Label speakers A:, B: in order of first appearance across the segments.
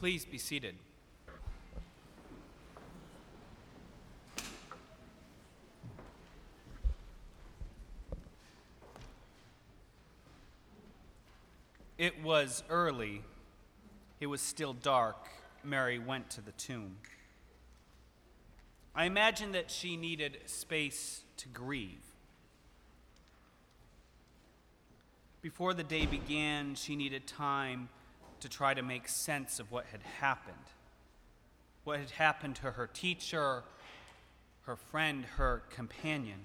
A: Please be seated. It was early. It was still dark. Mary went to the tomb. I imagine that she needed space to grieve. Before the day began, she needed time to try to make sense of what had happened. What had happened to her teacher, her friend, her companion.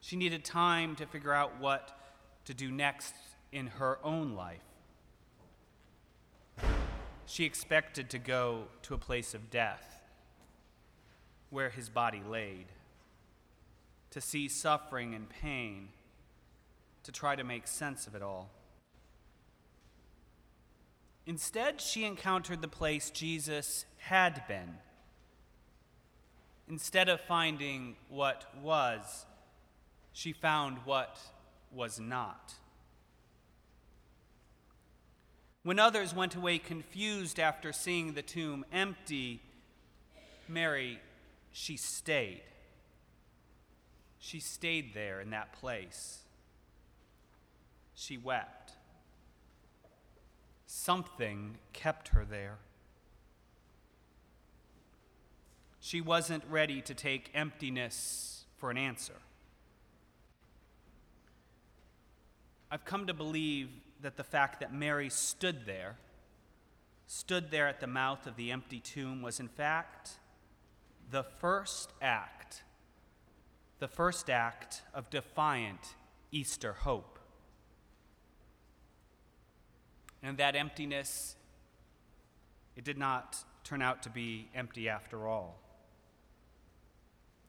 A: She needed time to figure out what to do next in her own life. She expected to go to a place of death where his body laid, to see suffering and pain to try to make sense of it all. Instead, she encountered the place Jesus had been. Instead of finding what was, she found what was not. When others went away confused after seeing the tomb empty, Mary, she stayed. She stayed there in that place she wept. Something kept her there. She wasn't ready to take emptiness for an answer. I've come to believe that the fact that Mary stood there, stood there at the mouth of the empty tomb, was in fact the first act, the first act of defiant Easter hope. And that emptiness, it did not turn out to be empty after all.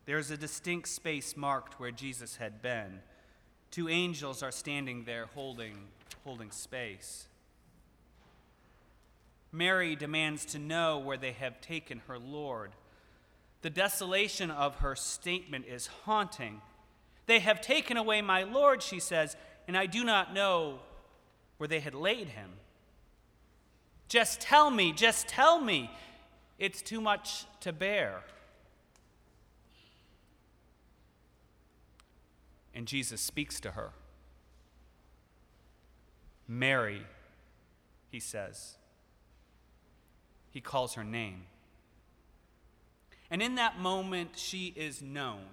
A: There's a distinct space marked where Jesus had been. Two angels are standing there holding, holding space. Mary demands to know where they have taken her Lord. The desolation of her statement is haunting. They have taken away my Lord, she says, and I do not know where they had laid him. Just tell me, just tell me. It's too much to bear. And Jesus speaks to her. Mary, he says. He calls her name. And in that moment, she is known.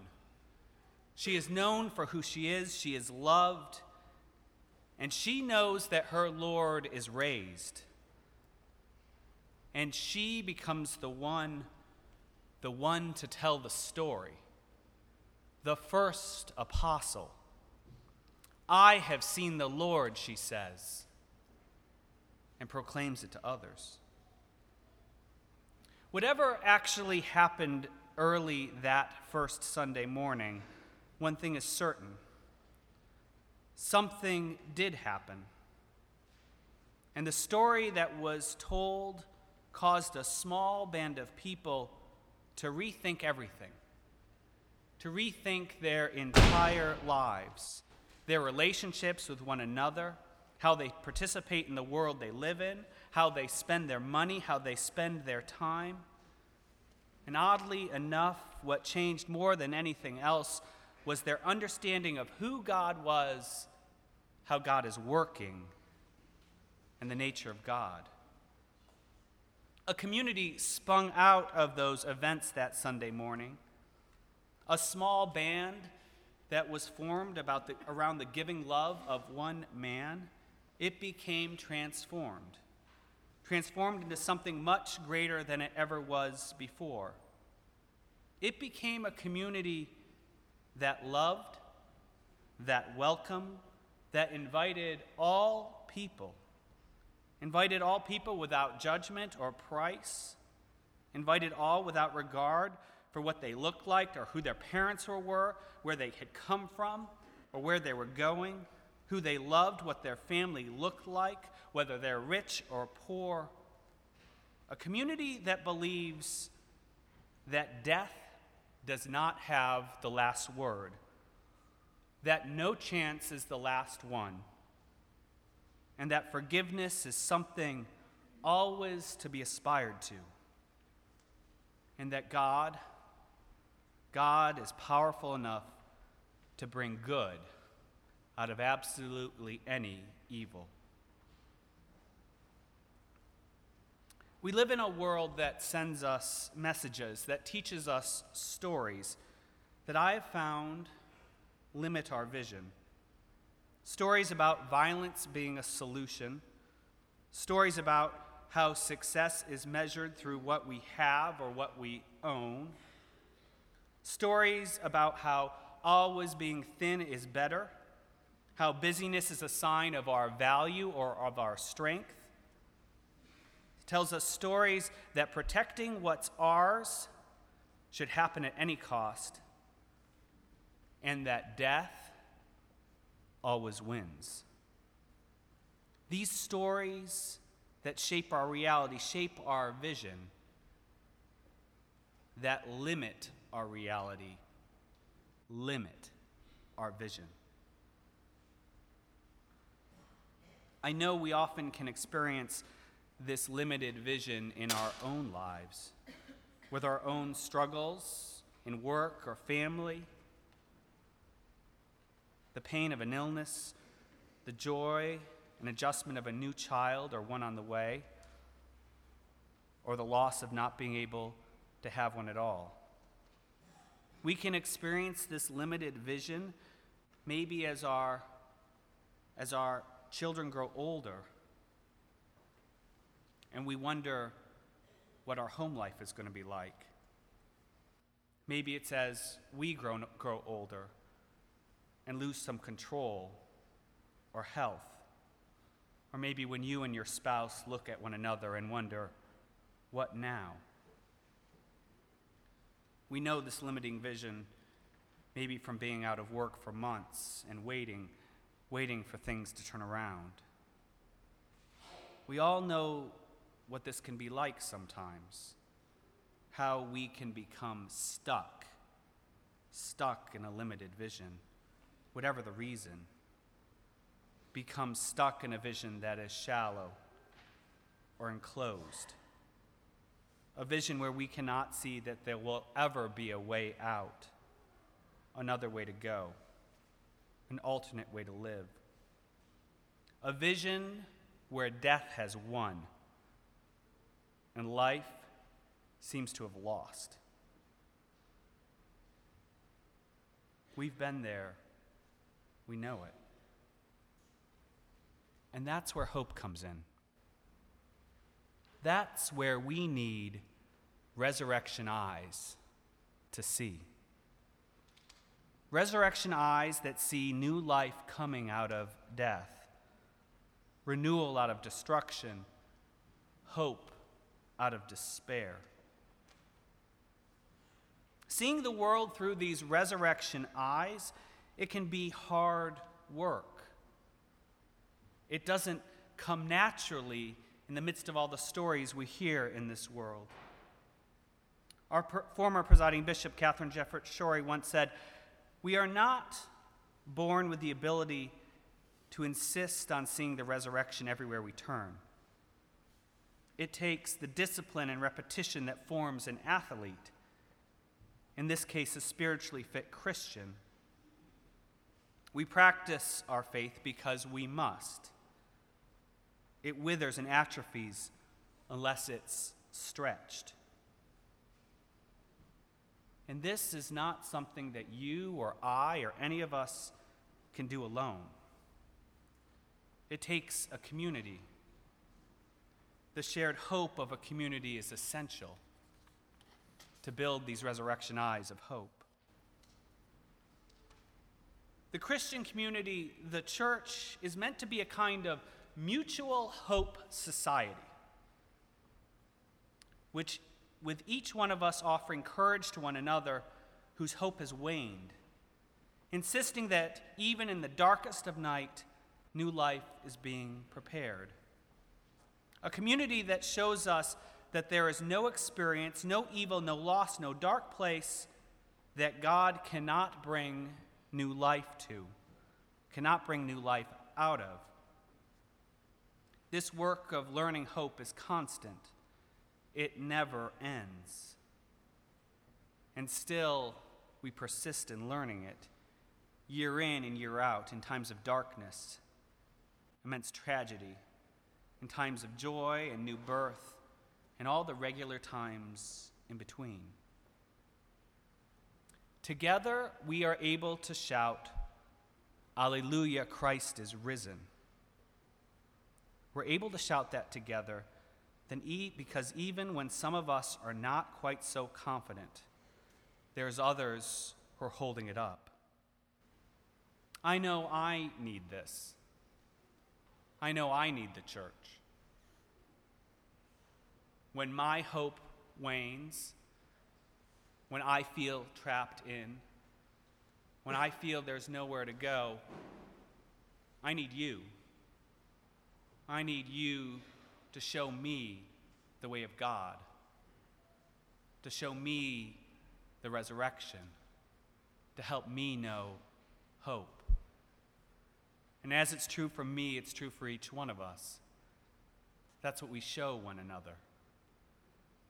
A: She is known for who she is, she is loved, and she knows that her Lord is raised. And she becomes the one, the one to tell the story, the first apostle. I have seen the Lord, she says, and proclaims it to others. Whatever actually happened early that first Sunday morning, one thing is certain something did happen. And the story that was told caused a small band of people to rethink everything, to rethink their entire lives, their relationships with one another, how they participate in the world they live in, how they spend their money, how they spend their time. And oddly enough, what changed more than anything else was their understanding of who God was how God is working and the nature of God. A community sprung out of those events that Sunday morning. A small band that was formed about the, around the giving love of one man, it became transformed. Transformed into something much greater than it ever was before. It became a community that loved, that welcomed, that invited all people, invited all people without judgment or price, invited all without regard for what they looked like or who their parents were, where they had come from, or where they were going, who they loved, what their family looked like, whether they're rich or poor. A community that believes that death does not have the last word that no chance is the last one, and that forgiveness is something always to be aspired to. And that God, God is powerful enough to bring good out of absolutely any evil. We live in a world that sends us messages, that teaches us stories that I have found limit our vision. Stories about violence being a solution, stories about how success is measured through what we have or what we own, stories about how always being thin is better, how busyness is a sign of our value or of our strength. Tells us stories that protecting what's ours should happen at any cost, and that death always wins. These stories that shape our reality, shape our vision, that limit our reality, limit our vision. I know we often can experience this limited vision in our own lives, with our own struggles in work or family, the pain of an illness, the joy and adjustment of a new child or one on the way, or the loss of not being able to have one at all. We can experience this limited vision maybe as our, as our children grow older and we wonder what our home life is going to be like. Maybe it's as we grow, grow older and lose some control or health. Or maybe when you and your spouse look at one another and wonder, what now? We know this limiting vision maybe from being out of work for months and waiting, waiting for things to turn around. We all know what this can be like sometimes, how we can become stuck, stuck in a limited vision, whatever the reason. Become stuck in a vision that is shallow or enclosed a vision where we cannot see that there will ever be a way out, another way to go, an alternate way to live. A vision where death has won and life seems to have lost. We've been there, we know it. And that's where hope comes in. That's where we need resurrection eyes to see. Resurrection eyes that see new life coming out of death, renewal out of destruction, hope out of despair. Seeing the world through these resurrection eyes, it can be hard work. It doesn't come naturally in the midst of all the stories we hear in this world. Our per- former presiding bishop, Katharine Jefferts Schori, once said, We are not born with the ability to insist on seeing the resurrection everywhere we turn. It takes the discipline and repetition that forms an athlete, in this case, a spiritually fit Christian. We practice our faith because we must it withers and atrophies unless it's stretched. And this is not something that you or I or any of us can do alone. It takes a community. The shared hope of a community is essential to build these resurrection eyes of hope. The Christian community, the church, is meant to be a kind of mutual hope society, which, with each one of us offering courage to one another whose hope has waned, insisting that even in the darkest of night, new life is being prepared. A community that shows us that there is no experience, no evil, no loss, no dark place that God cannot bring new life to, cannot bring new life out of. This work of learning hope is constant, it never ends. And still, we persist in learning it, year in and year out, in times of darkness, immense tragedy, in times of joy and new birth, and all the regular times in between. Together, we are able to shout, Alleluia, Christ is risen. We're able to shout that together then eat because even when some of us are not quite so confident, there's others who are holding it up. I know I need this. I know I need the church. When my hope wanes, when I feel trapped in, when I feel there's nowhere to go, I need you. I need you to show me the way of God, to show me the resurrection, to help me know hope. And as it's true for me, it's true for each one of us. That's what we show one another.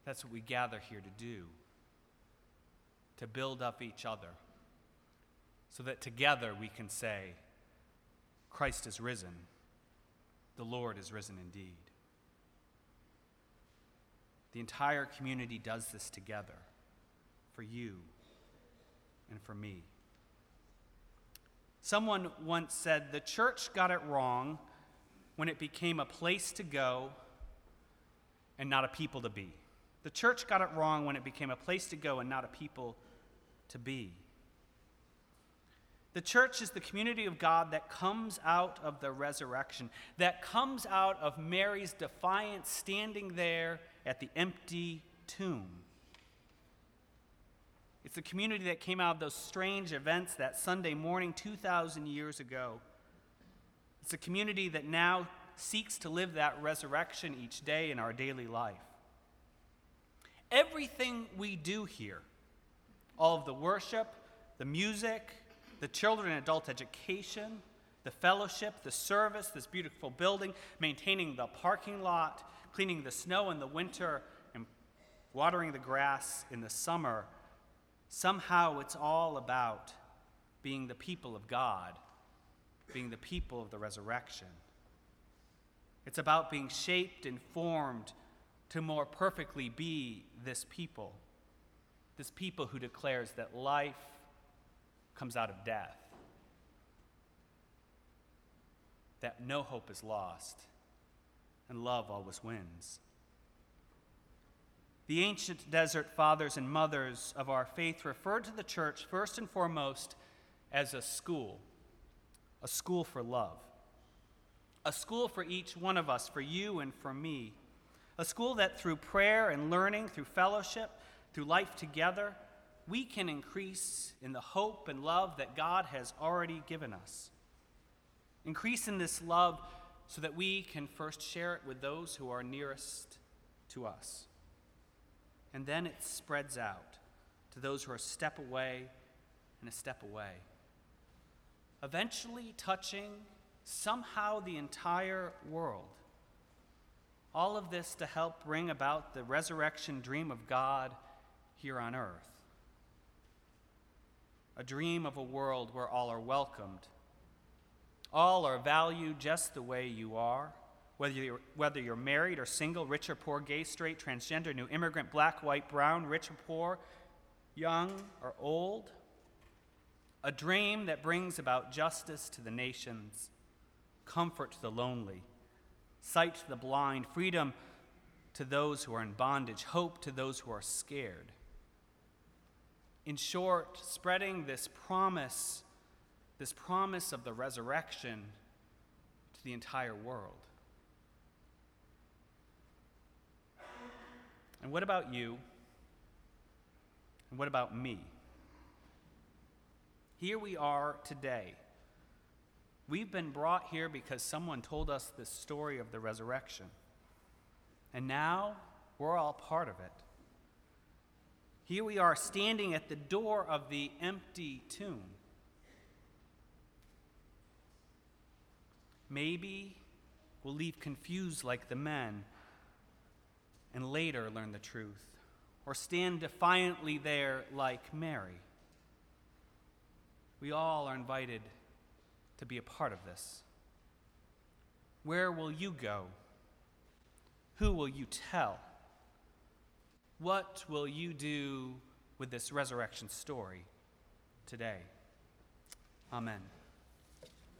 A: That's what we gather here to do to build up each other so that together we can say, Christ is risen, the Lord is risen indeed. The entire community does this together for you and for me. Someone once said the church got it wrong when it became a place to go and not a people to be. The church got it wrong when it became a place to go and not a people to be. The church is the community of God that comes out of the resurrection, that comes out of Mary's defiance standing there at the empty tomb. It's the community that came out of those strange events that Sunday morning 2,000 years ago. It's a community that now seeks to live that resurrection each day in our daily life. Everything we do here, all of the worship, the music, the children and adult education, the fellowship, the service, this beautiful building, maintaining the parking lot, cleaning the snow in the winter, and watering the grass in the summer, somehow it's all about being the people of God, being the people of the resurrection. It's about being shaped and formed to more perfectly be this people, this people who declares that life comes out of death, that no hope is lost, and love always wins. The ancient desert fathers and mothers of our faith referred to the church first and foremost as a school, a school for love, a school for each one of us, for you and for me, a school that through prayer and learning, through fellowship, through life together, we can increase in the hope and love that God has already given us. Increase in this love so that we can first share it with those who are nearest to us. And then it spreads out to those who are a step away and a step away. Eventually touching somehow the entire world. All of this to help bring about the resurrection dream of God here on earth a dream of a world where all are welcomed. All are valued just the way you are, whether you're, whether you're married or single, rich or poor, gay, straight, transgender, new immigrant, black, white, brown, rich or poor, young or old. A dream that brings about justice to the nations, comfort to the lonely, sight to the blind, freedom to those who are in bondage, hope to those who are scared. In short, spreading this promise, this promise of the resurrection to the entire world. And what about you? And what about me? Here we are today. We've been brought here because someone told us the story of the resurrection. And now we're all part of it. Here we are standing at the door of the empty tomb. Maybe we'll leave confused like the men and later learn the truth, or stand defiantly there like Mary. We all are invited to be a part of this. Where will you go? Who will you tell? What will you do with this resurrection story today? Amen.